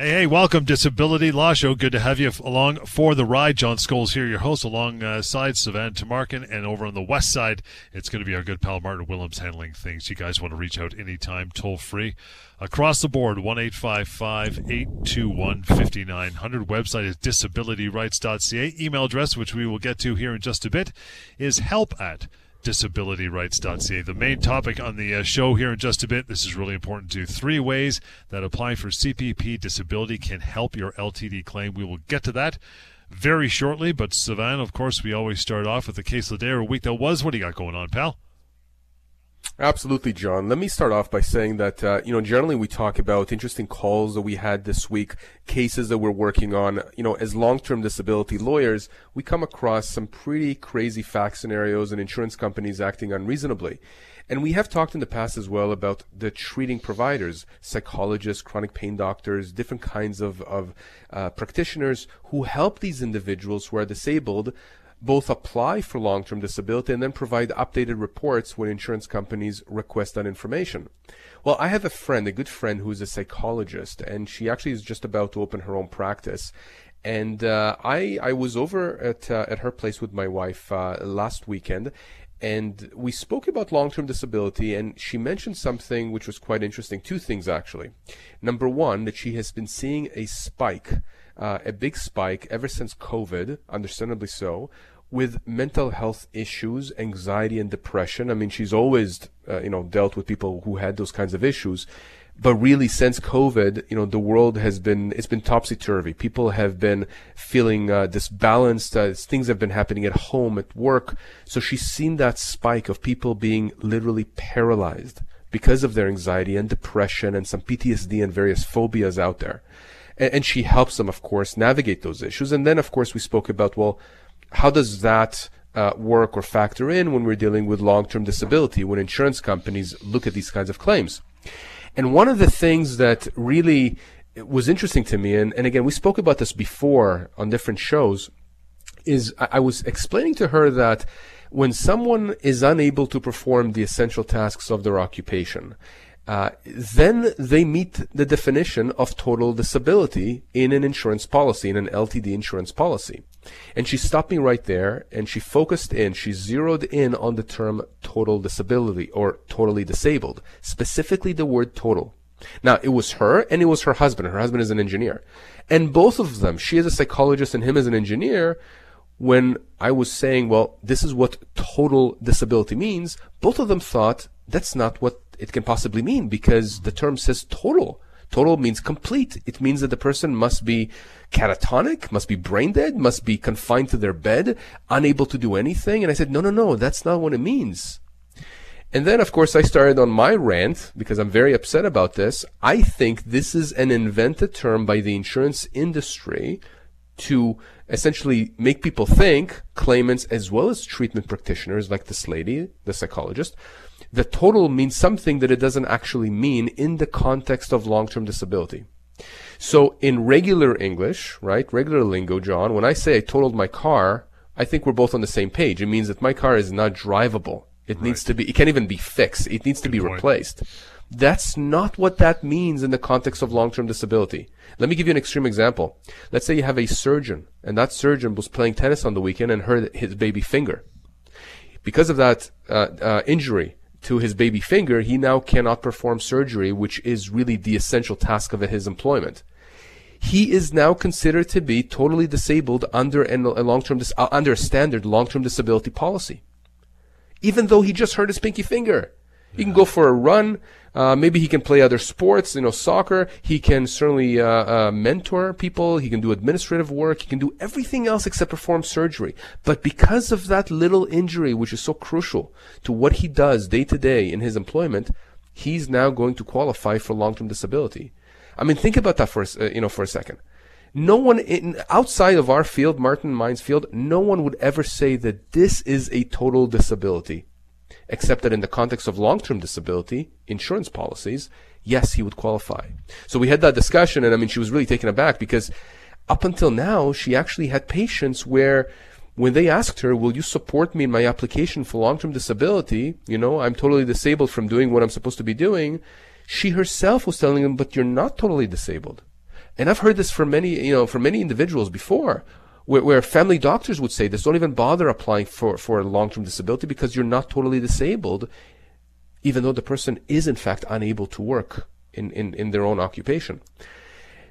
Hey, hey, welcome, Disability Law Show. Good to have you along for the ride. John Scholes here, your host, alongside Sivan Tamarkin. And over on the west side, it's going to be our good pal Martin Willems handling things. You guys want to reach out anytime, toll free. Across the board, 1 821 5900. Website is disabilityrights.ca. Email address, which we will get to here in just a bit, is help at disabilityrights.ca. The main topic on the uh, show here in just a bit. This is really important to three ways that applying for CPP disability can help your LTD claim. We will get to that very shortly. But Sivan, of course, we always start off with the case of the day or week that was. What do you got going on, pal? Absolutely, John. Let me start off by saying that, uh, you know, generally we talk about interesting calls that we had this week, cases that we're working on. You know, as long-term disability lawyers, we come across some pretty crazy fact scenarios and insurance companies acting unreasonably. And we have talked in the past as well about the treating providers, psychologists, chronic pain doctors, different kinds of, of uh, practitioners who help these individuals who are disabled both apply for long-term disability and then provide updated reports when insurance companies request that information. Well, I have a friend, a good friend who's a psychologist, and she actually is just about to open her own practice. And uh, I I was over at uh, at her place with my wife uh, last weekend, and we spoke about long-term disability and she mentioned something which was quite interesting two things actually number one that she has been seeing a spike uh, a big spike ever since covid understandably so with mental health issues, anxiety and depression. I mean, she's always, uh, you know, dealt with people who had those kinds of issues. But really, since COVID, you know, the world has been, it's been topsy-turvy. People have been feeling uh, disbalanced. Uh, things have been happening at home, at work. So she's seen that spike of people being literally paralyzed because of their anxiety and depression and some PTSD and various phobias out there. And, and she helps them, of course, navigate those issues. And then, of course, we spoke about, well, how does that uh, work or factor in when we're dealing with long-term disability when insurance companies look at these kinds of claims? And one of the things that really was interesting to me, and, and again, we spoke about this before on different shows, is I, I was explaining to her that when someone is unable to perform the essential tasks of their occupation, uh, then they meet the definition of total disability in an insurance policy, in an LTD insurance policy. And she stopped me right there and she focused in, she zeroed in on the term total disability or totally disabled, specifically the word total. Now, it was her and it was her husband. Her husband is an engineer. And both of them, she is a psychologist and him is an engineer, when I was saying, well, this is what total disability means, both of them thought that's not what it can possibly mean because the term says total. Total means complete. It means that the person must be catatonic, must be brain dead, must be confined to their bed, unable to do anything. And I said, no, no, no, that's not what it means. And then, of course, I started on my rant because I'm very upset about this. I think this is an invented term by the insurance industry to essentially make people think, claimants as well as treatment practitioners like this lady, the psychologist, the total means something that it doesn't actually mean in the context of long-term disability. So in regular English, right, regular lingo, John, when I say I totaled my car, I think we're both on the same page. It means that my car is not drivable. It right. needs to be, it can't even be fixed. It needs Good to be point. replaced. That's not what that means in the context of long-term disability. Let me give you an extreme example. Let's say you have a surgeon, and that surgeon was playing tennis on the weekend and hurt his baby finger. Because of that uh, uh, injury, to his baby finger, he now cannot perform surgery, which is really the essential task of his employment. He is now considered to be totally disabled under a long-term dis- uh, under a standard long-term disability policy, even though he just hurt his pinky finger. He can go for a run. Uh, maybe he can play other sports, you know, soccer. He can certainly uh, uh, mentor people. He can do administrative work. He can do everything else except perform surgery. But because of that little injury, which is so crucial to what he does day to day in his employment, he's now going to qualify for long-term disability. I mean, think about that for uh, you know for a second. No one in, outside of our field, Martin Mines field, no one would ever say that this is a total disability except that in the context of long-term disability insurance policies, yes, he would qualify. So we had that discussion, and I mean, she was really taken aback because up until now, she actually had patients where when they asked her, Will you support me in my application for long term disability? You know, I'm totally disabled from doing what I'm supposed to be doing. She herself was telling them, But you're not totally disabled. And I've heard this from many, you know, from many individuals before, where, where family doctors would say this: don't even bother applying for for a long-term disability because you're not totally disabled, even though the person is in fact unable to work in in, in their own occupation.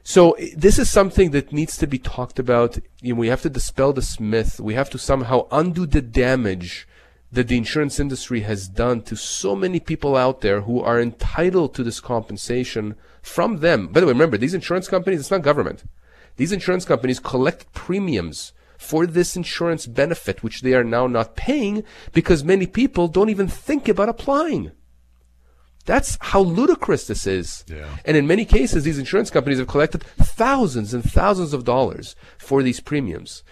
So this is something that needs to be talked about. You know, we have to dispel this myth. We have to somehow undo the damage that the insurance industry has done to so many people out there who are entitled to this compensation from them. By the way, remember, these insurance companies, it's not government. These insurance companies collect premiums for this insurance benefit, which they are now not paying because many people don't even think about applying. That's how ludicrous this is. Yeah. And in many cases, these insurance companies have collected thousands and thousands of dollars for these premiums.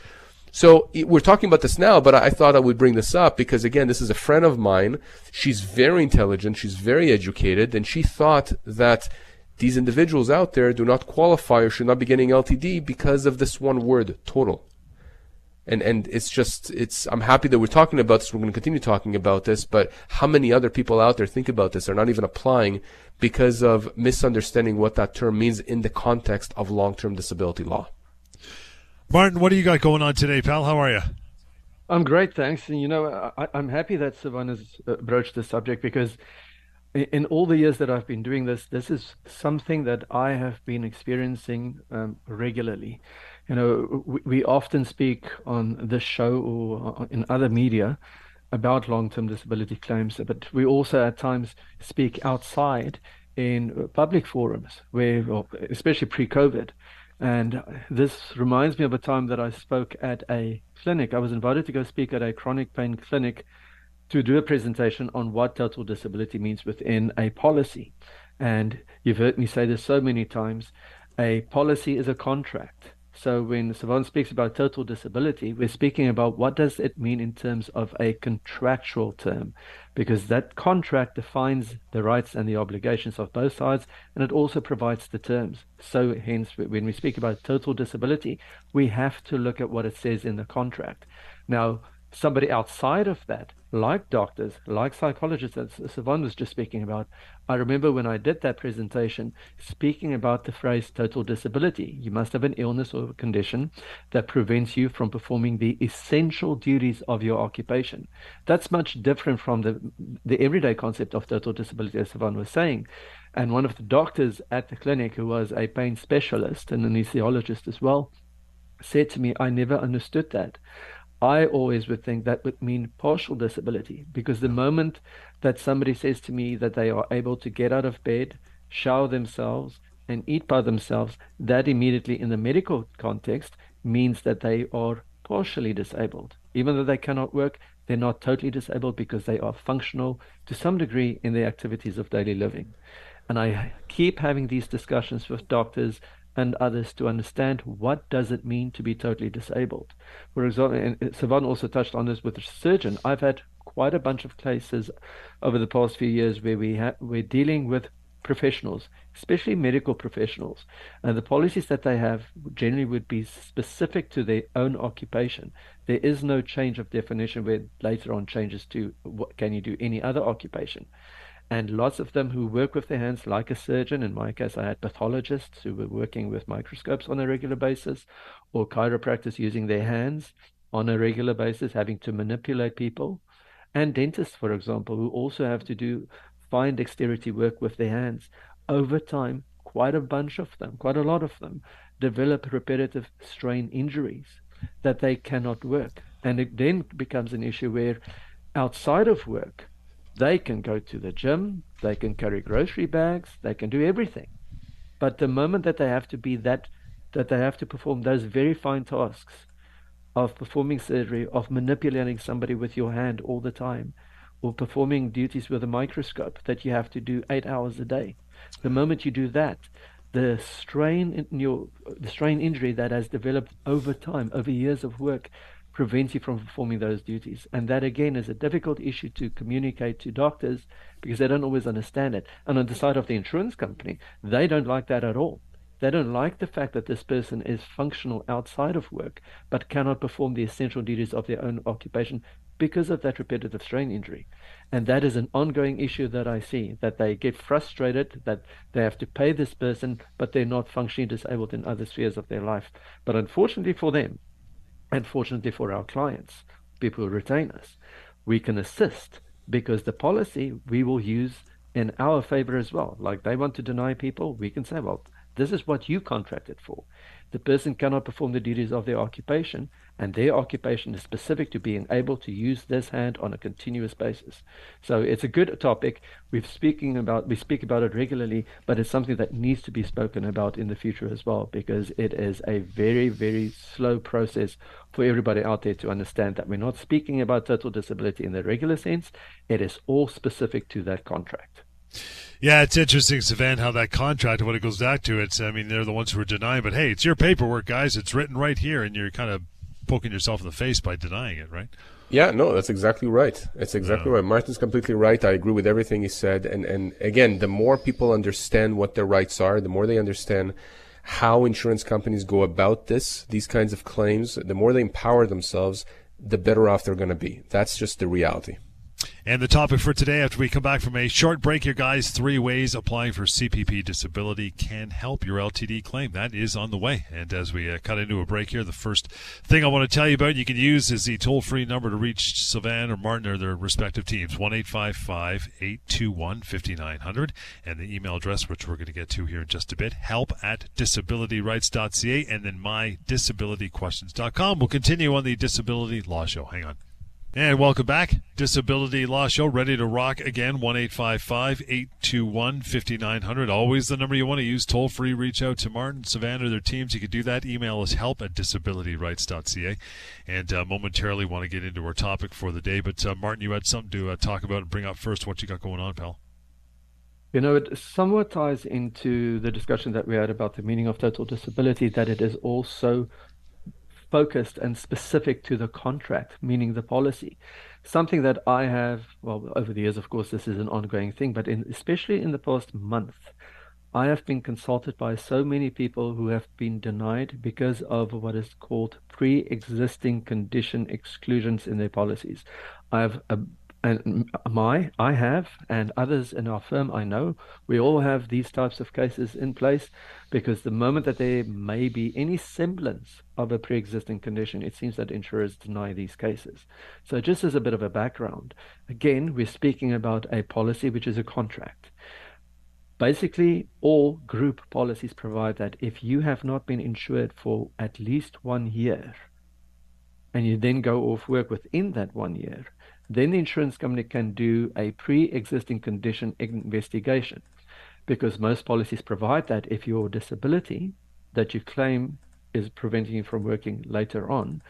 So we're talking about this now, but I thought I would bring this up because again, this is a friend of mine. She's very intelligent. She's very educated and she thought that these individuals out there do not qualify or should not be getting LTD because of this one word, total. And and it's just it's I'm happy that we're talking about this. We're going to continue talking about this, but how many other people out there think about this are not even applying because of misunderstanding what that term means in the context of long-term disability law. Martin, what do you got going on today, pal? How are you? I'm great, thanks. And you know, I, am happy that Sivan has uh, broached the subject because in all the years that I've been doing this, this is something that I have been experiencing um, regularly. You know, we, we, often speak on this show or in other media about long-term disability claims, but we also at times speak outside in public forums, where, especially pre-COVID. And this reminds me of a time that I spoke at a clinic. I was invited to go speak at a chronic pain clinic to do a presentation on what total disability means within a policy. And you've heard me say this so many times a policy is a contract. So when Sivan speaks about total disability, we're speaking about what does it mean in terms of a contractual term, because that contract defines the rights and the obligations of both sides, and it also provides the terms. So hence, when we speak about total disability, we have to look at what it says in the contract. Now, somebody outside of that, like doctors, like psychologists, as Sivan was just speaking about, I remember when I did that presentation speaking about the phrase total disability. You must have an illness or a condition that prevents you from performing the essential duties of your occupation. That's much different from the, the everyday concept of total disability, as Sivan was saying. And one of the doctors at the clinic, who was a pain specialist and an anesthesiologist as well, said to me, I never understood that. I always would think that would mean partial disability because the moment that somebody says to me that they are able to get out of bed, shower themselves, and eat by themselves, that immediately in the medical context means that they are partially disabled. Even though they cannot work, they're not totally disabled because they are functional to some degree in their activities of daily living. And I keep having these discussions with doctors and others to understand what does it mean to be totally disabled. For example, and Sivan also touched on this with a surgeon. I've had quite a bunch of cases over the past few years where we ha- we're dealing with professionals, especially medical professionals, and the policies that they have generally would be specific to their own occupation. There is no change of definition where later on changes to what can you do any other occupation and lots of them who work with their hands, like a surgeon. In my case, I had pathologists who were working with microscopes on a regular basis, or chiropractors using their hands on a regular basis, having to manipulate people, and dentists, for example, who also have to do fine dexterity work with their hands. Over time, quite a bunch of them, quite a lot of them, develop repetitive strain injuries that they cannot work. And it then becomes an issue where outside of work, they can go to the gym, they can carry grocery bags, they can do everything. But the moment that they have to be that, that they have to perform those very fine tasks of performing surgery, of manipulating somebody with your hand all the time, or performing duties with a microscope that you have to do eight hours a day. The moment you do that, the strain in your the strain injury that has developed over time, over years of work, prevents you from performing those duties. And that again is a difficult issue to communicate to doctors because they don't always understand it. And on the side of the insurance company, they don't like that at all. They don't like the fact that this person is functional outside of work but cannot perform the essential duties of their own occupation because of that repetitive strain injury. And that is an ongoing issue that I see that they get frustrated that they have to pay this person, but they're not functionally disabled in other spheres of their life. But unfortunately for them, and fortunately for our clients, people who retain us, we can assist because the policy we will use in our favor as well. Like they want to deny people, we can say, well, this is what you contracted for. The person cannot perform the duties of their occupation, and their occupation is specific to being able to use this hand on a continuous basis. So it's a good topic. We've speaking about we speak about it regularly, but it's something that needs to be spoken about in the future as well because it is a very very slow process for everybody out there to understand that we're not speaking about total disability in the regular sense. It is all specific to that contract. Yeah, it's interesting, Sivan, how that contract, what it goes back to, it's, I mean, they're the ones who are denying, but hey, it's your paperwork, guys. It's written right here, and you're kind of poking yourself in the face by denying it, right? Yeah, no, that's exactly right. It's exactly yeah. right. Martin's completely right. I agree with everything he said. And, and again, the more people understand what their rights are, the more they understand how insurance companies go about this, these kinds of claims, the more they empower themselves, the better off they're going to be. That's just the reality. And the topic for today, after we come back from a short break here, guys, three ways applying for CPP disability can help your LTD claim. That is on the way. And as we uh, cut into a break here, the first thing I want to tell you about you can use is the toll free number to reach Sivan or Martin or their respective teams 1 821 5900. And the email address, which we're going to get to here in just a bit, help at disabilityrights.ca and then mydisabilityquestions.com. We'll continue on the Disability Law Show. Hang on. And welcome back. Disability Law Show, ready to rock again. 1 821 5900. Always the number you want to use. Toll free. Reach out to Martin, Sivan, their teams. You can do that. Email us help at disabilityrights.ca. And uh, momentarily want to get into our topic for the day. But uh, Martin, you had something to uh, talk about and bring up first. What you got going on, pal? You know, it somewhat ties into the discussion that we had about the meaning of total disability, that it is also focused and specific to the contract, meaning the policy. Something that I have, well, over the years, of course, this is an ongoing thing, but in, especially in the past month, I have been consulted by so many people who have been denied because of what is called pre existing condition exclusions in their policies. I have a and my I have and others in our firm I know we all have these types of cases in place because the moment that there may be any semblance of a pre-existing condition it seems that insurers deny these cases. So just as a bit of a background again we're speaking about a policy which is a contract. Basically all group policies provide that if you have not been insured for at least one year and you then go off work within that one year then the insurance company can do a pre-existing condition investigation because most policies provide that if your disability that you claim is preventing you from working later on.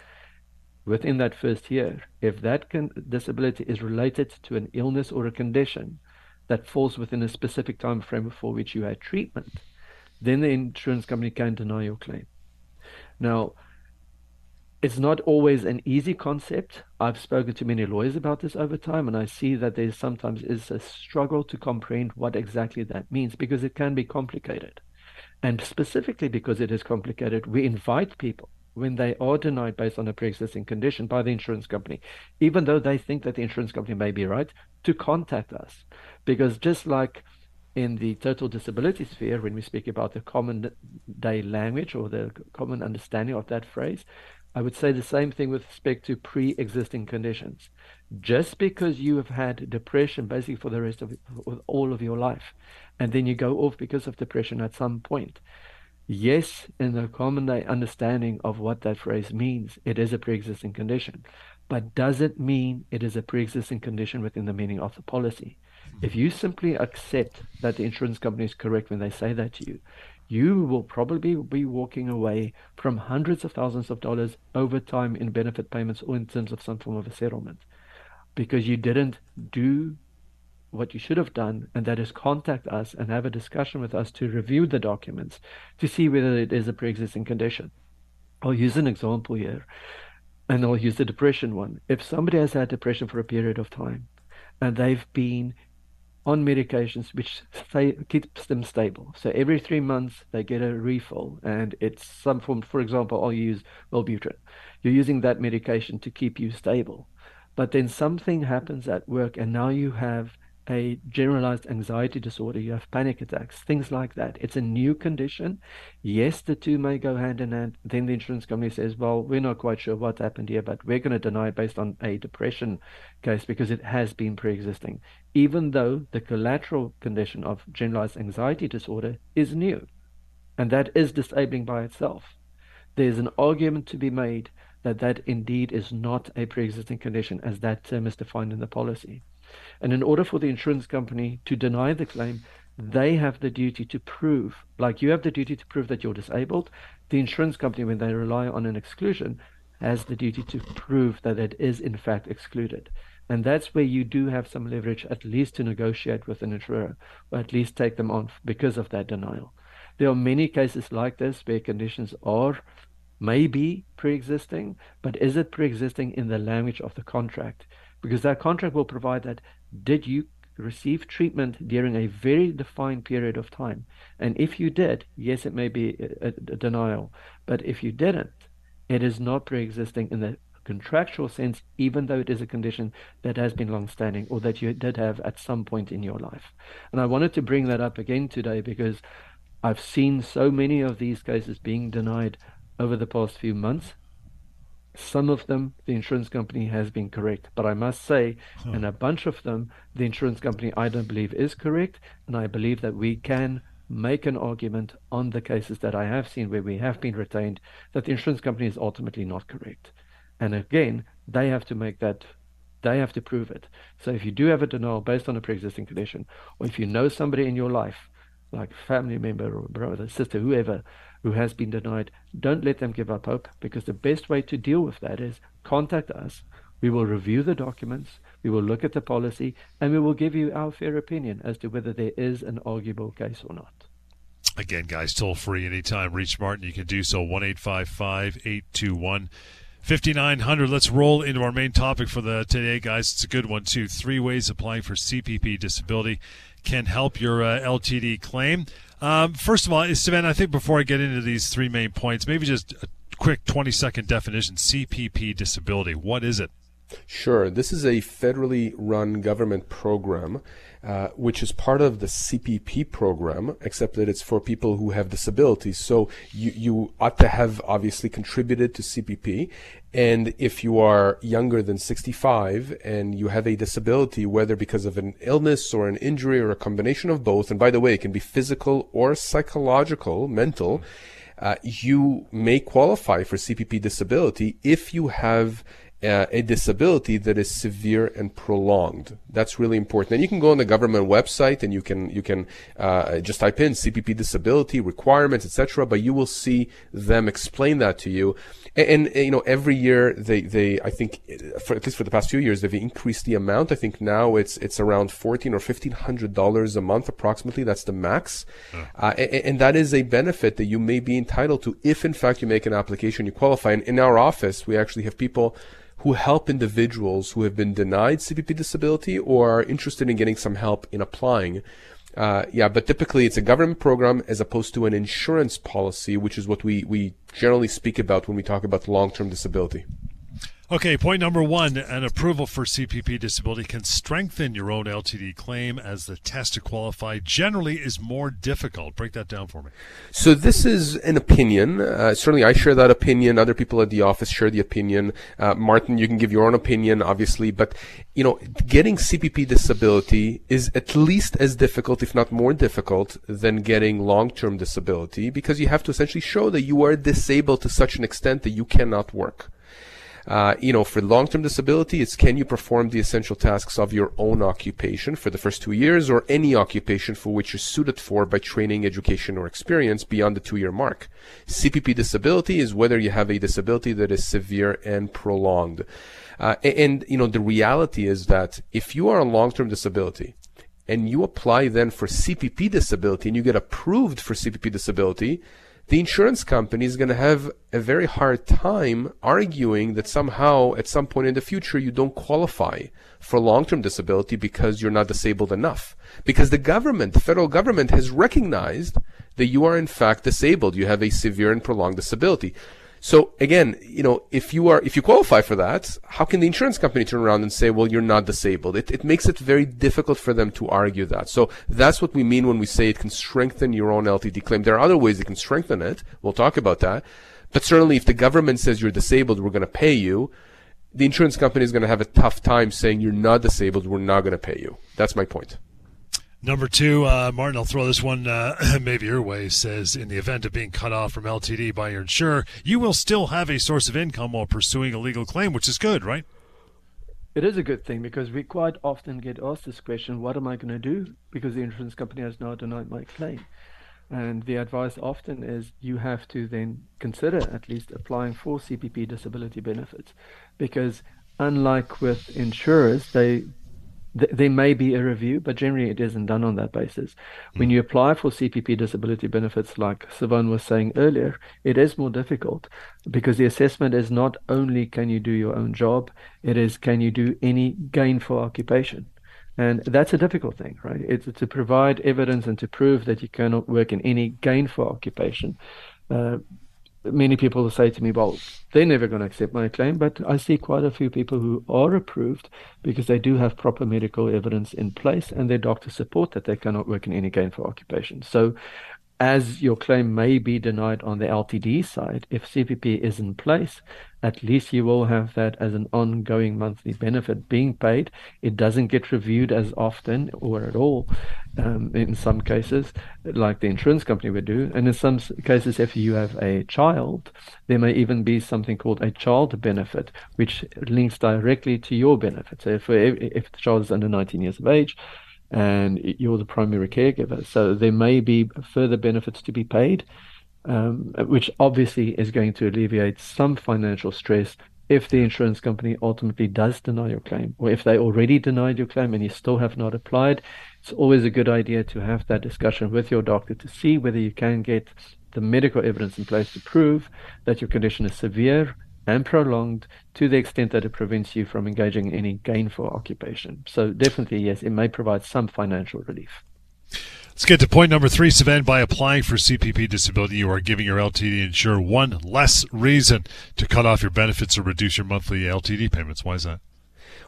Within that first year if that disability is related to an illness or a condition that falls within a specific time frame for which you had treatment then the insurance company can deny your claim. Now it's not always an easy concept. I've spoken to many lawyers about this over time, and I see that there sometimes is a struggle to comprehend what exactly that means because it can be complicated. And specifically because it is complicated, we invite people when they are denied based on a pre-existing condition by the insurance company, even though they think that the insurance company may be right, to contact us. Because just like in the total disability sphere, when we speak about the common day language or the common understanding of that phrase, I would say the same thing with respect to pre existing conditions. Just because you have had depression basically for the rest of all of your life, and then you go off because of depression at some point, yes, in the common understanding of what that phrase means, it is a pre existing condition. But does it mean it is a pre existing condition within the meaning of the policy? If you simply accept that the insurance company is correct when they say that to you, you will probably be walking away from hundreds of thousands of dollars over time in benefit payments or in terms of some form of a settlement because you didn't do what you should have done, and that is contact us and have a discussion with us to review the documents to see whether it is a pre existing condition. I'll use an example here. and I'll use the depression one. If somebody has had depression for a period of time and they've been on medications which stay, keeps them stable. So every three months they get a refill, and it's some form. For example, I'll use Wellbutrin. You're using that medication to keep you stable, but then something happens at work, and now you have a generalized anxiety disorder, you have panic attacks, things like that. It's a new condition. Yes, the two may go hand in hand. Then the insurance company says, well, we're not quite sure what happened here, but we're going to deny it based on a depression case because it has been pre existing, even though the collateral condition of generalized anxiety disorder is new. And that is disabling by itself. There's an argument to be made that that indeed is not a pre existing condition as that term is defined in the policy. And in order for the insurance company to deny the claim, they have the duty to prove, like you have the duty to prove that you're disabled, the insurance company, when they rely on an exclusion, has the duty to prove that it is in fact excluded. And that's where you do have some leverage, at least to negotiate with an insurer, or at least take them on because of that denial. There are many cases like this where conditions are maybe pre-existing, but is it pre-existing in the language of the contract? Because that contract will provide that did you receive treatment during a very defined period of time? And if you did, yes, it may be a, a, denial. But if you didn't, it is not pre existing in the contractual sense, even though it is a condition that has been long standing or that you did have at some point in your life. And I wanted to bring that up again today because I've seen so many of these cases being denied over the past few months some of them, the insurance company has been correct. But I must say, huh. in a bunch of them, the insurance company I don't believe is correct. And I believe that we can make an argument on the cases that I have seen where we have been retained that the insurance company is ultimately not correct. And again, they have to make that, they have to prove it. So if you do have a denial based on a pre existing condition, or if you know somebody in your life, like family member or brother, sister, whoever, who has been denied, don't let them give up hope because the best way to deal with that is contact us. We will review the documents, we will look at the policy, and we will give you our fair opinion as to whether there is an arguable case or not. Again, guys, toll free anytime. Reach Martin. You can do so 1 821 5900. Let's roll into our main topic for the today, guys. It's a good one, too. Three ways applying for CPP disability can help your uh, LTD claim. Um, first of all, Sivan, I think before I get into these three main points, maybe just a quick 20 second definition CPP disability. What is it? Sure. This is a federally run government program, uh, which is part of the CPP program, except that it's for people who have disabilities. So you, you ought to have obviously contributed to CPP. And if you are younger than 65 and you have a disability, whether because of an illness or an injury or a combination of both, and by the way, it can be physical or psychological, mental, uh, you may qualify for CPP disability if you have uh, a disability that is severe and prolonged. That's really important. And you can go on the government website and you can you can uh, just type in CPP disability requirements, etc. But you will see them explain that to you. And, and, you know every year they they I think for at least for the past few years they've increased the amount. I think now it's it's around fourteen or fifteen hundred dollars a month approximately. That's the max, uh, and, and, that is a benefit that you may be entitled to if in fact you make an application, you qualify. And in our office, we actually have people who help individuals who have been denied CPP disability or are interested in getting some help in applying. Uh, yeah, but typically it's a government program as opposed to an insurance policy, which is what we, we generally speak about when we talk about long-term disability. Okay, point number one an approval for CPP disability can strengthen your own LTD claim as the test to qualify generally is more difficult. Break that down for me. So, this is an opinion. Uh, certainly, I share that opinion. Other people at the office share the opinion. Uh, Martin, you can give your own opinion, obviously, but you know, getting CPP disability is at least as difficult, if not more difficult, than getting long term disability because you have to essentially show that you are disabled to such an extent that you cannot work. Uh, you know, for long-term disability, it's can you perform the essential tasks of your own occupation for the first two years or any occupation for which you're suited for by training, education, or experience beyond the two-year mark. CPP disability is whether you have a disability that is severe and prolonged. Uh, and, you know, the reality is that if you are on long-term disability, and you apply then for CPP disability and you get approved for CPP disability, the insurance company is going to have a very hard time arguing that somehow at some point in the future you don't qualify for long-term disability because you're not disabled enough. Because the government, the federal government has recognized that you are in fact disabled. You have a severe and prolonged disability. So again, you know, if you are, if you qualify for that, how can the insurance company turn around and say, well, you're not disabled? It, it makes it very difficult for them to argue that. So that's what we mean when we say it can strengthen your own LTD claim. There are other ways it can strengthen it. We'll talk about that. But certainly if the government says you're disabled, we're going to pay you. The insurance company is going to have a tough time saying you're not disabled. We're not going to pay you. That's my point. Number two, uh, Martin, I'll throw this one uh, maybe your way. Says, in the event of being cut off from LTD by your insurer, you will still have a source of income while pursuing a legal claim, which is good, right? It is a good thing because we quite often get asked this question what am I going to do? Because the insurance company has now denied my claim. And the advice often is you have to then consider at least applying for CPP disability benefits because unlike with insurers, they th- there may be a review, but generally it isn't done on that basis. Mm. When you apply for CPP disability benefits, like Sivan was saying earlier, it is more difficult because the assessment is not only can you do your own job, it is can you do any gainful occupation. And that's a difficult thing, right? It's to provide evidence and to prove that you cannot work in any gainful occupation. Uh, many people say to me, well, they're never going to accept my claim, but I see quite a few people who are approved because they do have proper medical evidence in place and their doctors support that they cannot work in any gainful occupation. So as your claim may be denied on the LTD side, if CPP is in place, at least you will have that as an ongoing monthly benefit being paid. It doesn't get reviewed as often or at all um, in some cases, like the insurance company would do. And in some cases, if you have a child, there may even be something called a child benefit, which links directly to your benefit. So if, if the child is under 19 years of age, and you're the primary caregiver. So there may be further benefits to be paid, um, which obviously is going to alleviate some financial stress if the insurance company ultimately does deny your claim, or if they already denied your claim and you still have not applied. It's always a good idea to have that discussion with your doctor to see whether you can get the medical evidence in place to prove that your condition is severe and prolonged to the extent that it prevents you from engaging in any gainful occupation. So definitely, yes, it may provide some financial relief. Let's get to point number three, Sivan. By applying for CPP disability, you are giving your LTD insurer one less reason to cut off your benefits or reduce your monthly LTD payments. Why is that?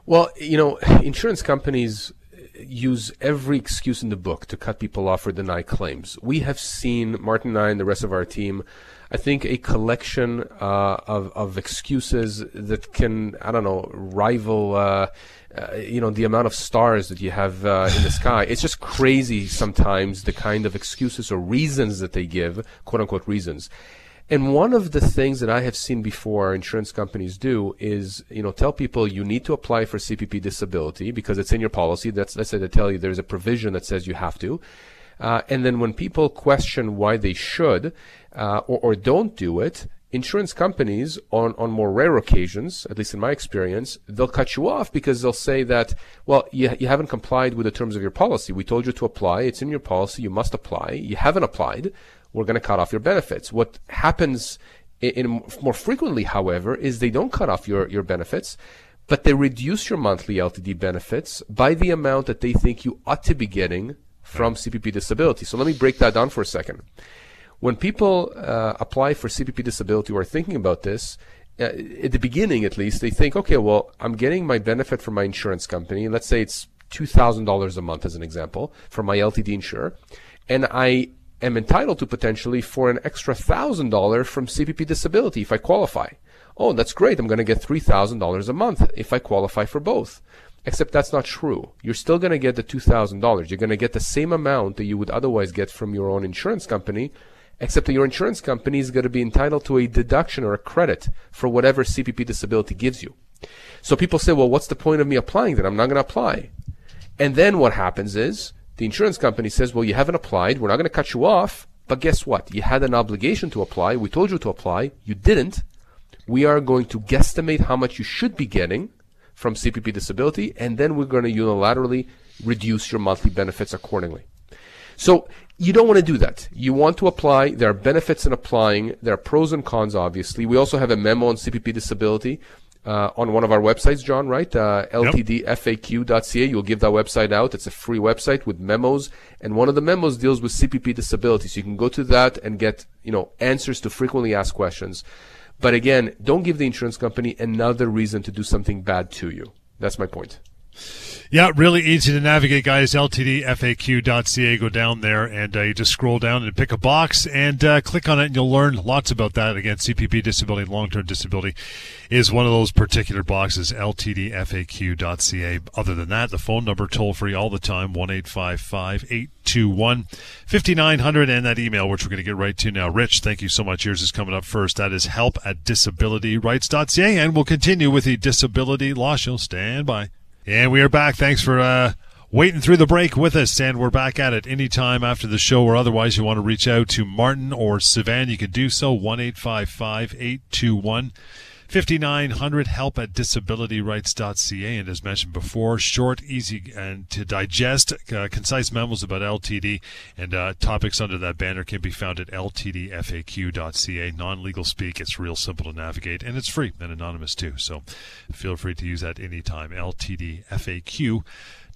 Well, you know, insurance companies use every excuse in the book to cut people off or deny claims. We have seen, Martin and I and the rest of our team, I think a collection uh, of, of excuses that can, I don't know, rival, uh, uh, you know, the amount of stars that you have uh, in the sky. It's just crazy sometimes the kind of excuses or reasons that they give, quote unquote reasons. And one of the things that I have seen before insurance companies do is, you know, tell people you need to apply for CPP disability because it's in your policy. That's, let's say they tell you there's a provision that says you have to. Uh, and then when people question why they should uh, or, or don't do it, insurance companies on, on more rare occasions, at least in my experience, they'll cut you off because they'll say that, well, you, you haven't complied with the terms of your policy. We told you to apply. It's in your policy. You must apply. You haven't applied we're going to cut off your benefits. What happens in, in, more frequently, however, is they don't cut off your, your benefits, but they reduce your monthly LTD benefits by the amount that they think you ought to be getting from CPP disability. So let me break that down for a second. When people uh, apply for CPP disability or are thinking about this, uh, at the beginning at least, they think, okay, well, I'm getting my benefit from my insurance company. Let's say it's $2,000 a month as an example from my LTD insurer. And I am entitled to potentially for an extra thousand dollars from CPP disability if I qualify. Oh, that's great. I'm going to get $3,000 a month if I qualify for both. Except that's not true. You're still going to get the $2,000. You're going to get the same amount that you would otherwise get from your own insurance company, except that your insurance company is going to be entitled to a deduction or a credit for whatever CPP disability gives you. So people say, well, what's the point of me applying then? I'm not going to apply. And then what happens is the insurance company says, well, you haven't applied. We're not going to cut you off. But guess what? You had an obligation to apply. We told you to apply. You didn't. We are going to guesstimate how much you should be getting from CPP disability, and then we're going to unilaterally reduce your monthly benefits accordingly. So you don't want to do that. You want to apply. There are benefits in applying. There are pros and cons, obviously. We also have a memo on CPP disability uh, on one of our websites, John, right? Uh, ltdfaq.ca. You'll give that website out. It's a free website with memos, and one of the memos deals with CPP disability. So you can go to that and get, you know, answers to frequently asked questions. But again, don't give the insurance company another reason to do something bad to you. That's my point. Yeah, really easy to navigate, guys. LTDFAQ.ca. Go down there and uh, you just scroll down and pick a box and uh, click on it, and you'll learn lots about that. Again, CPP disability, long term disability is one of those particular boxes. LTDFAQ.ca. Other than that, the phone number toll free all the time 1 855 821 5900, and that email, which we're going to get right to now. Rich, thank you so much. Yours is coming up first. That is help at disabilityrights.ca. And we'll continue with the disability law show. Stand by. And we are back. Thanks for uh, waiting through the break with us. And we're back at it anytime after the show or otherwise you want to reach out to Martin or Sivan, you can do so. 1 821 5900 help at disabilityrights.ca. And as mentioned before, short, easy, and to digest, uh, concise memos about LTD and uh, topics under that banner can be found at ltdfaq.ca. Non legal speak, it's real simple to navigate and it's free and anonymous too. So feel free to use that anytime. ltdfaq.ca.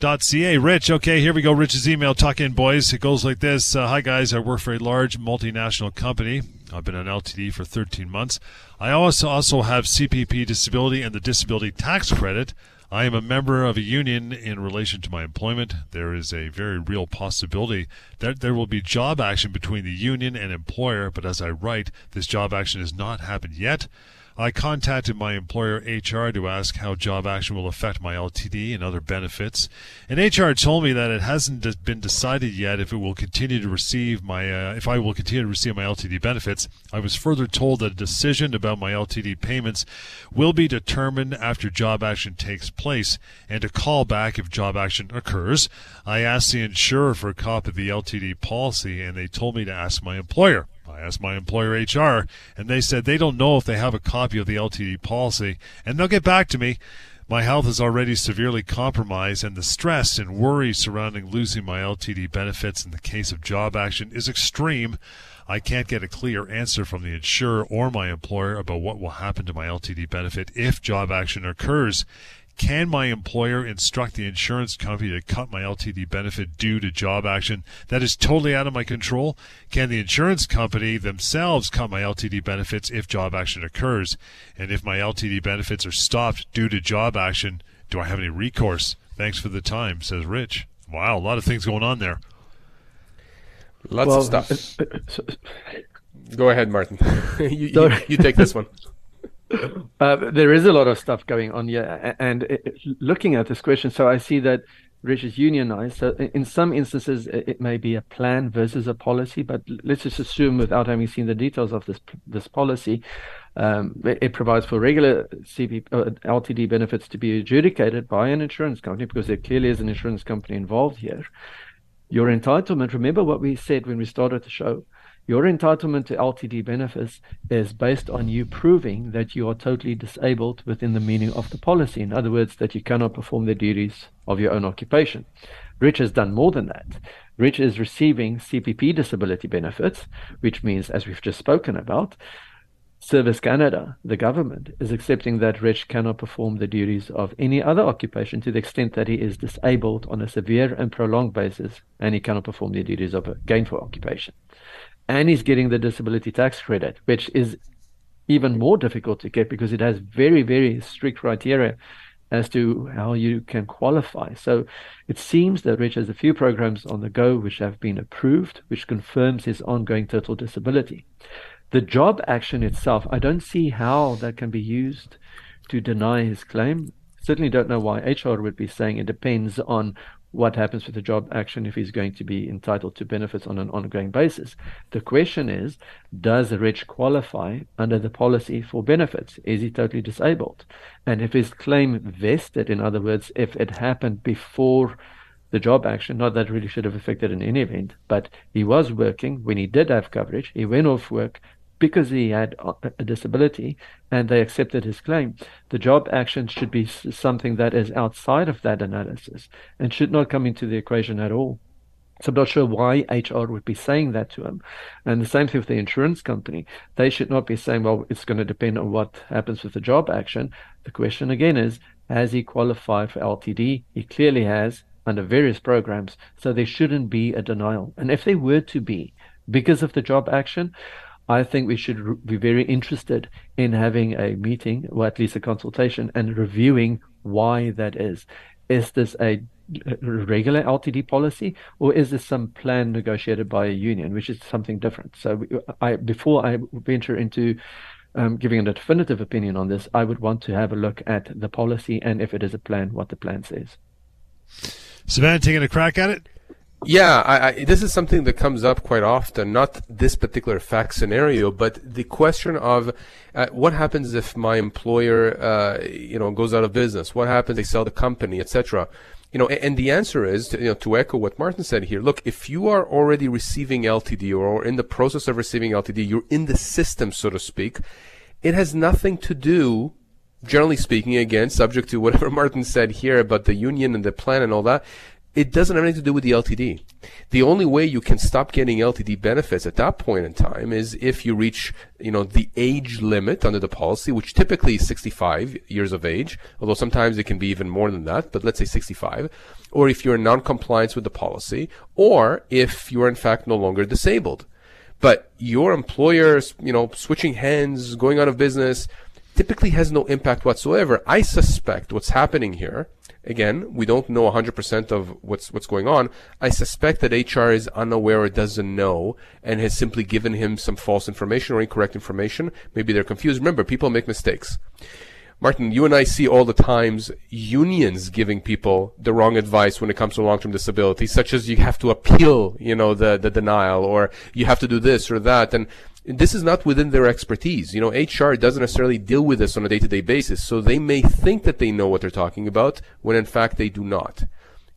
Ca. Rich, okay, here we go. Rich's email. Tuck in, boys. It goes like this uh, Hi, guys. I work for a large multinational company. I've been on LTD for 13 months. I also also have CPP disability and the disability tax credit. I am a member of a union in relation to my employment. There is a very real possibility that there will be job action between the union and employer, but as I write, this job action has not happened yet. I contacted my employer HR to ask how job action will affect my LTD and other benefits. And HR told me that it hasn't been decided yet if it will continue to receive my uh, if I will continue to receive my LTD benefits. I was further told that a decision about my LTD payments will be determined after job action takes place and to call back if job action occurs. I asked the insurer for a copy of the LTD policy and they told me to ask my employer. I asked my employer HR, and they said they don't know if they have a copy of the LTD policy, and they'll get back to me. My health is already severely compromised, and the stress and worry surrounding losing my LTD benefits in the case of job action is extreme. I can't get a clear answer from the insurer or my employer about what will happen to my LTD benefit if job action occurs. Can my employer instruct the insurance company to cut my LTD benefit due to job action? That is totally out of my control. Can the insurance company themselves cut my LTD benefits if job action occurs? And if my LTD benefits are stopped due to job action, do I have any recourse? Thanks for the time, says Rich. Wow, a lot of things going on there. Lots well, of stuff. Uh, uh, Go ahead, Martin. you, you, you take this one. Uh, there is a lot of stuff going on here, and it, looking at this question, so I see that Rich is unionized. So in some instances, it may be a plan versus a policy, but let's just assume, without having seen the details of this this policy, um, it, it, provides for regular CP, uh, LTD benefits to be adjudicated by an insurance company because there clearly is an insurance company involved here. Your entitlement. Remember what we said when we started the show your entitlement to LTD benefits is based on you proving that you are totally disabled within the meaning of the policy. In other words, that you cannot perform the duties of your own occupation. Rich has done more than that. Rich is receiving CPP disability benefits, which means, as we've just spoken about, Service Canada, the government, is accepting that Rich cannot perform the duties of any other occupation to the extent that he is disabled on a severe and prolonged basis and he cannot perform the duties of a gainful occupation and he's getting the disability tax credit, which is even more difficult to get because it has very, very strict criteria as to how you can qualify. So it seems that Rich has a few programs on the go which have been approved, which confirms his ongoing total disability. The job action itself, I don't see how that can be used to deny his claim. Certainly don't know why HR would be saying it depends on what happens with the job action if he's going to be entitled to benefits on an ongoing basis. The question is, does Rich qualify under the policy for benefits? Is he totally disabled? And if his claim vested, in other words, if it happened before the job action, not that really should have affected in any event, but he was working when he did have coverage, he went off work, because he had a disability and they accepted his claim, the job action should be something that is outside of that analysis and should not come into the equation at all. So I'm not sure why HR would be saying that to him. And the same thing with the insurance company. They should not be saying, well, it's going to depend on what happens with the job action. The question again is, has he qualified for LTD? He clearly has under various programs. So there shouldn't be a denial. And if there were to be, because of the job action, I think we should be very interested in having a meeting, or at least a consultation, and reviewing why that is. Is this a regular LTD policy, or is this some plan negotiated by a union, which is something different? So, I before I venture into um, giving a definitive opinion on this, I would want to have a look at the policy and if it is a plan, what the plan says. Sivan, taking a crack at it. Yeah, I, I, this is something that comes up quite often. Not this particular fact scenario, but the question of uh, what happens if my employer, uh, you know, goes out of business? What happens? They sell the company, etc. You know, and the answer is, you know, to echo what Martin said here. Look, if you are already receiving LTD or in the process of receiving LTD, you're in the system, so to speak. It has nothing to do, generally speaking, again, subject to whatever Martin said here about the union and the plan and all that it doesn't have anything to do with the LTD. The only way you can stop getting LTD benefits at that point in time is if you reach, you know, the age limit under the policy, which typically is 65 years of age, although sometimes it can be even more than that, but let's say 65, or if you're in non-compliance with the policy, or if you are in fact no longer disabled. But your employer's, you know, switching hands, going out of business, typically has no impact whatsoever. I suspect what's happening here Again, we don't know 100% of what's what's going on. I suspect that HR is unaware or doesn't know and has simply given him some false information or incorrect information. Maybe they're confused. Remember, people make mistakes. Martin, you and I see all the times unions giving people the wrong advice when it comes to long-term disability, such as you have to appeal, you know, the, the denial or you have to do this or that. And this is not within their expertise. You know, HR doesn't necessarily deal with this on a day-to-day basis, so they may think that they know what they're talking about when in fact they do not.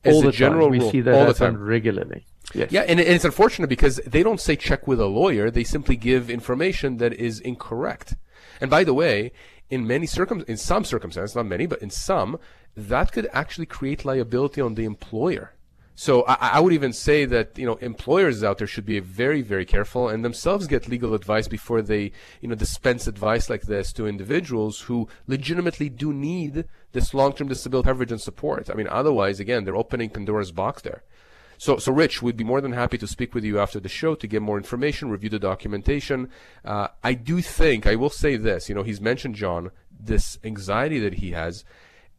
As all the general time. We rule, see that all the time. regularly. Yes. Yeah, and, and it's unfortunate because they don't say check with a lawyer. They simply give information that is incorrect. And by the way, in many circum, in some circumstances, not many, but in some, that could actually create liability on the employer. So I, I, would even say that you know employers out there should be very very careful and themselves get legal advice before they you know dispense advice like this to individuals who legitimately do need this long-term disability coverage and support. I mean, otherwise, again, they're opening Pandora's box there. So, so Rich, we'd be more than happy to speak with you after the show to get more information, review the documentation. Uh, I do think I will say this. You know, he's mentioned John this anxiety that he has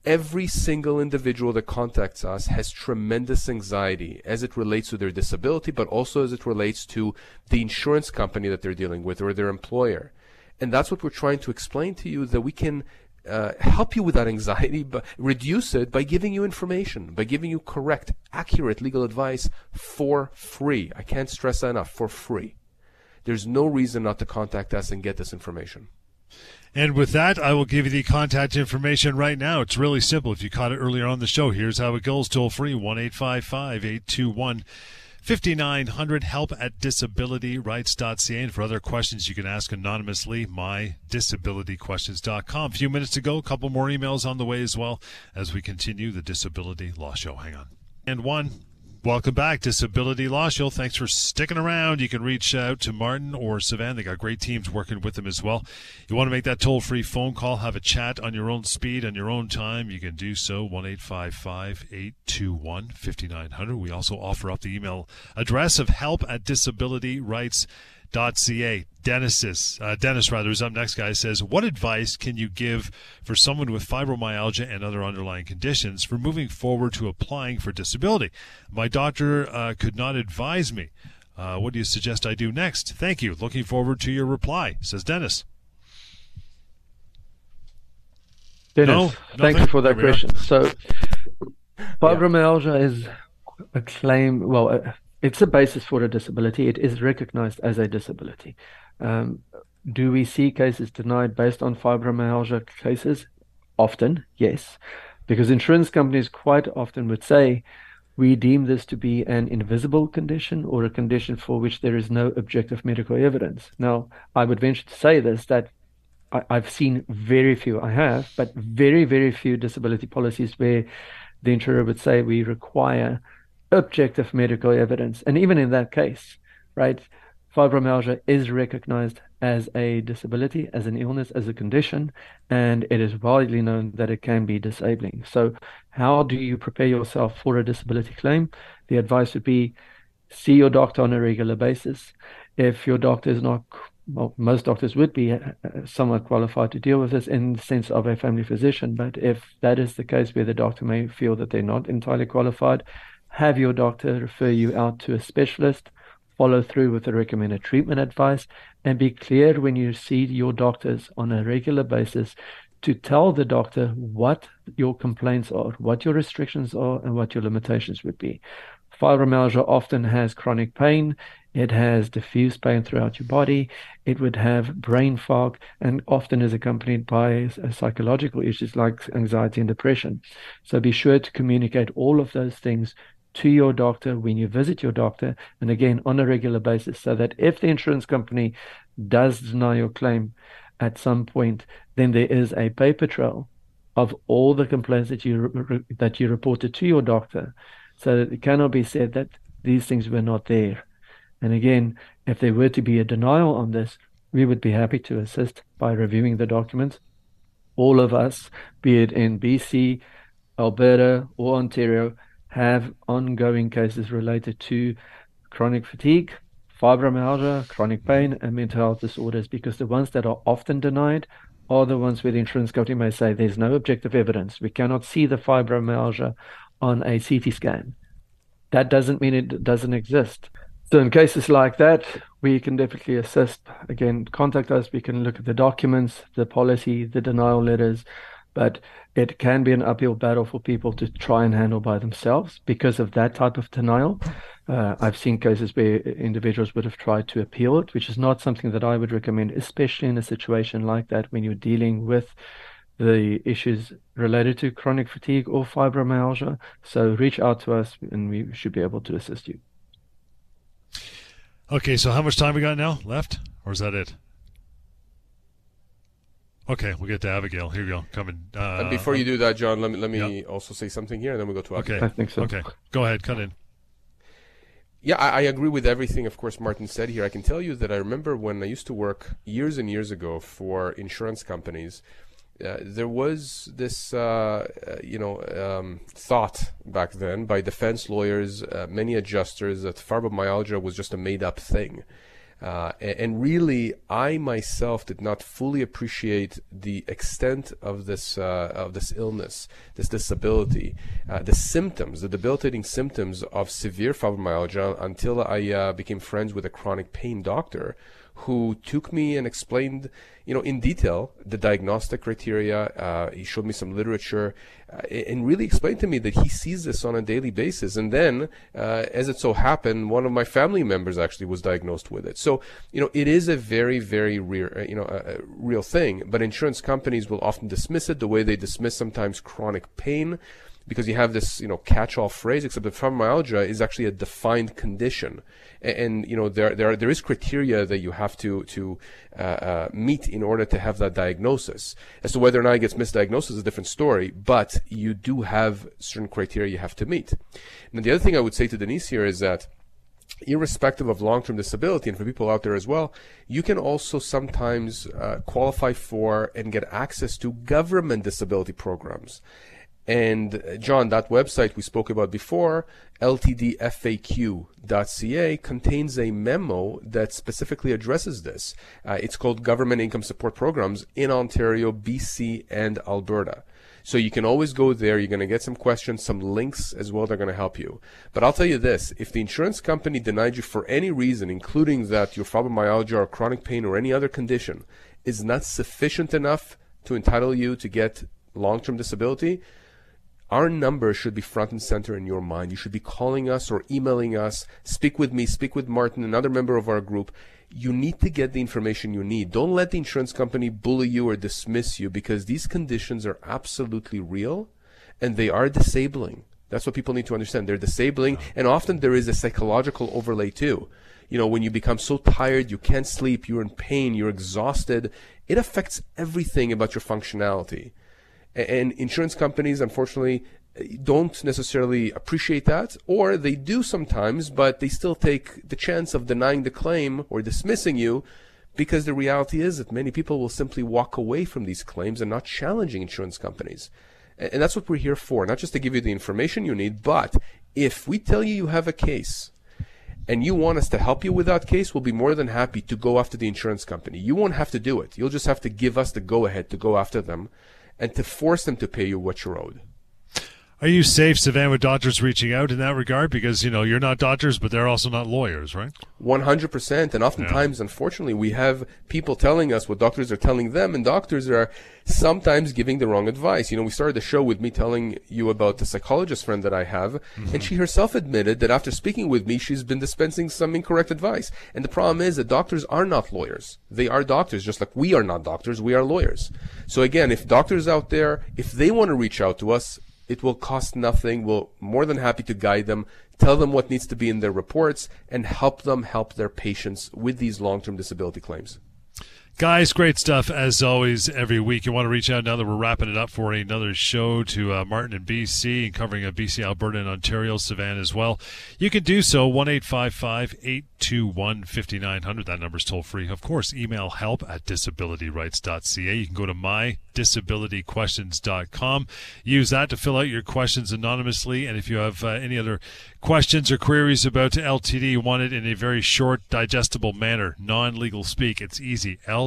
every single individual that contacts us has tremendous anxiety as it relates to their disability, but also as it relates to the insurance company that they're dealing with or their employer. And that's what we're trying to explain to you that we can uh, help you with that anxiety, but reduce it by giving you information, by giving you correct, accurate legal advice for free. I can't stress that enough, for free. There's no reason not to contact us and get this information. And with that, I will give you the contact information right now. It's really simple. If you caught it earlier on the show, here's how it goes toll free 1 821 5900 help at disabilityrights.ca. And for other questions, you can ask anonymously, mydisabilityquestions.com. A few minutes to go, a couple more emails on the way as well as we continue the Disability Law Show. Hang on. And one. Welcome back, Disability Law Show. Thanks for sticking around. You can reach out to Martin or Sivan. They got great teams working with them as well. You want to make that toll free phone call, have a chat on your own speed, on your own time. You can do so 1 821 5900. We also offer up the email address of help at disability rights ca. Dennis uh, Dennis rather is up next. Guy says, what advice can you give for someone with fibromyalgia and other underlying conditions for moving forward to applying for disability? My doctor uh, could not advise me. Uh, what do you suggest I do next? Thank you. Looking forward to your reply, says Dennis. Dennis, no, thank you for that question. So, fibromyalgia yeah. is a claim, well, uh, it's a basis for a disability. It is recognized as a disability. Um, do we see cases denied based on fibromyalgia cases? Often, yes, because insurance companies quite often would say, we deem this to be an invisible condition or a condition for which there is no objective medical evidence. Now, I would venture to say this that I, have seen very few, I have, but very, very few disability policies where the insurer would say we require objective medical evidence. And even in that case, right, fibromyalgia is recognized as a disability, as an illness, as a condition, and it is widely known that it can be disabling. So, how do you prepare yourself for a disability claim? The advice would be see your doctor on a regular basis. If your doctor is not, well, most doctors would be uh, somewhat qualified to deal with this in the sense of a family physician. But if that is the case where the doctor may feel that they're not entirely qualified, have your doctor refer you out to a specialist follow through with the recommended treatment advice, and be clear when you see your doctors on a regular basis to tell the doctor what your complaints are, what your restrictions are, and what your limitations would be. Fibromyalgia often has chronic pain. It has diffuse pain throughout your body. It would have brain fog and often is accompanied by psychological issues like anxiety and depression. So be sure to communicate all of those things to your doctor when you visit your doctor, and again on a regular basis, so that if the insurance company does deny your claim at some point, then there is a paper trail of all the complaints that you that you reported to your doctor, so that it cannot be said that these things were not there. And again, if there were to be a denial on this, we would be happy to assist by reviewing the documents. All of us, be it in BC, Alberta, or Ontario, have ongoing cases related to chronic fatigue, fibromyalgia, chronic pain, and mental health disorders because the ones that are often denied are the ones where the insurance company may say there's no objective evidence. We cannot see the fibromyalgia on a CT scan. That doesn't mean it doesn't exist. So in cases like that, we can definitely assist. Again, contact us. We can look at the documents, the policy, the denial letters, but it can be an uphill battle for people to try and handle by themselves because of that type of denial. Uh, I've seen cases where individuals would have tried to appeal it, which is not something that I would recommend, especially in a situation like that when you're dealing with the issues related to chronic fatigue or fibromyalgia. So reach out to us and we should be able to assist you. Okay, so how much time we got now left, or is that it? Okay, we'll get to Abigail. Here you go. Coming. Uh, and before you do that, John, let me let me also say something here, and then we we'll go to Abigail. Okay. I think so. Okay, go ahead. Cut in. Yeah, I, I, agree with everything, of course, Martin said here. I can tell you that I remember when I used to work years and years ago for insurance companies. Uh, there was this, uh, uh you know, um, thought back then by defense lawyers, uh, many adjusters, that fibromyalgia was just a made-up thing. Uh, and really, I myself did not fully appreciate the extent of this uh, of this illness, this disability, uh, the symptoms, the debilitating symptoms of severe fibromyalgia until I uh, became friends with a chronic pain doctor who took me and explained, you know, in detail the diagnostic criteria. Uh, he showed me some literature uh, and really explained to me that he sees this on a daily basis. And then, uh, as it so happened, one of my family members actually was diagnosed with it. So, you know, it is a very, very real, uh, you know, a, a real thing. But insurance companies will often dismiss it the way they dismiss sometimes chronic pain because you have this, you know, catch-all phrase, except that fibromyalgia is actually a defined condition. And, and you know, there, there, there is criteria that you have to, to uh, uh, meet in order to have that diagnosis. As to whether or not it gets misdiagnosed is a different story, but you do have certain criteria you have to meet. Now, the other thing I would say to Denise here is that irrespective of long-term disability and for people out there as well you can also sometimes uh, qualify for and get access to government disability programs and uh, John, that website we spoke about before, ltdfaq.ca, contains a memo that specifically addresses this. Uh, it's called Government Income Support Programs in Ontario, BC, and Alberta. So you can always go there. You're going to get some questions, some links as well. They're going to help you. But I'll tell you this: if the insurance company denied you for any reason, including that your fibromyalgia or chronic pain or any other condition is not sufficient enough to entitle you to get long-term disability, our number should be front and center in your mind. You should be calling us or emailing us. Speak with me, speak with Martin, another member of our group. You need to get the information you need. Don't let the insurance company bully you or dismiss you because these conditions are absolutely real and they are disabling. That's what people need to understand. They're disabling, and often there is a psychological overlay too. You know, when you become so tired, you can't sleep, you're in pain, you're exhausted, it affects everything about your functionality. And insurance companies, unfortunately, don't necessarily appreciate that, or they do sometimes, but they still take the chance of denying the claim or dismissing you because the reality is that many people will simply walk away from these claims and not challenging insurance companies. And that's what we're here for, not just to give you the information you need, but if we tell you you have a case and you want us to help you with that case, we'll be more than happy to go after the insurance company. You won't have to do it. You'll just have to give us the go ahead to go after them and to force them to pay you what you're owed. Are you safe, Sivan, with doctors reaching out in that regard? Because, you know, you're not doctors, but they're also not lawyers, right? 100%. And oftentimes, yeah. unfortunately, we have people telling us what doctors are telling them, and doctors are sometimes giving the wrong advice. You know, we started the show with me telling you about the psychologist friend that I have, mm-hmm. and she herself admitted that after speaking with me, she's been dispensing some incorrect advice. And the problem is that doctors are not lawyers. They are doctors, just like we are not doctors, we are lawyers. So again, if doctors out there, if they want to reach out to us, it will cost nothing. We're more than happy to guide them, tell them what needs to be in their reports, and help them help their patients with these long term disability claims. Guys, great stuff as always every week. You want to reach out now that we're wrapping it up for another show to uh, Martin in BC and covering uh, BC, Alberta, and Ontario, Sivan as well. You can do so 1 821 5900. That number's toll free. Of course, email help at disabilityrights.ca. You can go to mydisabilityquestions.com. Use that to fill out your questions anonymously. And if you have uh, any other questions or queries about LTD, you want it in a very short, digestible manner, non legal speak, it's easy. LTD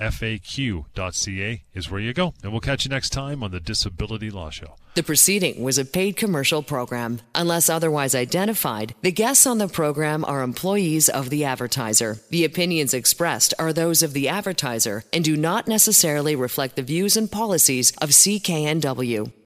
FAQ.ca is where you go. And we'll catch you next time on the Disability Law Show. The proceeding was a paid commercial program. Unless otherwise identified, the guests on the program are employees of the advertiser. The opinions expressed are those of the advertiser and do not necessarily reflect the views and policies of CKNW.